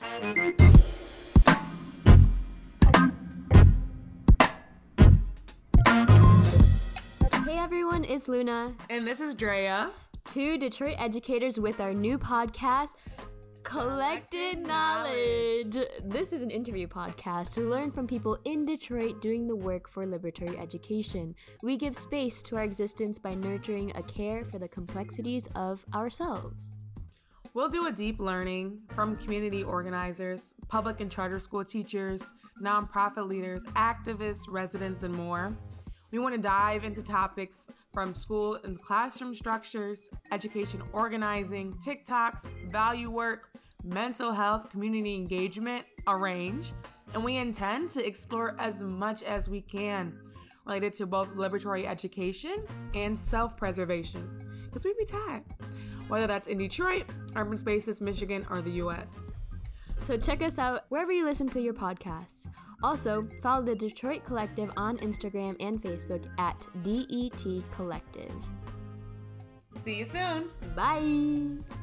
Hey everyone, it's Luna. And this is Drea. Two Detroit educators with our new podcast, Collected Knxwledge. This is an interview podcast to learn from people in Detroit doing the work for liberatory education. We give space to our existence by nurturing a care for the complexities of ourselves. We'll do a deep learning from community organizers, public and charter school teachers, nonprofit leaders, activists, residents, and more. We want to dive into topics from school and classroom structures, education organizing, TikToks, value work, mental health, community engagement, a range. And we intend to explore as much as we can related to both liberatory education and self preservation. Because we'd be tired, whether that's in Detroit, urban spaces, Michigan, or the US. So check us out wherever you listen to your podcasts. Also, follow the Detroit Collective on Instagram and Facebook at DET Collective. See you soon. Bye.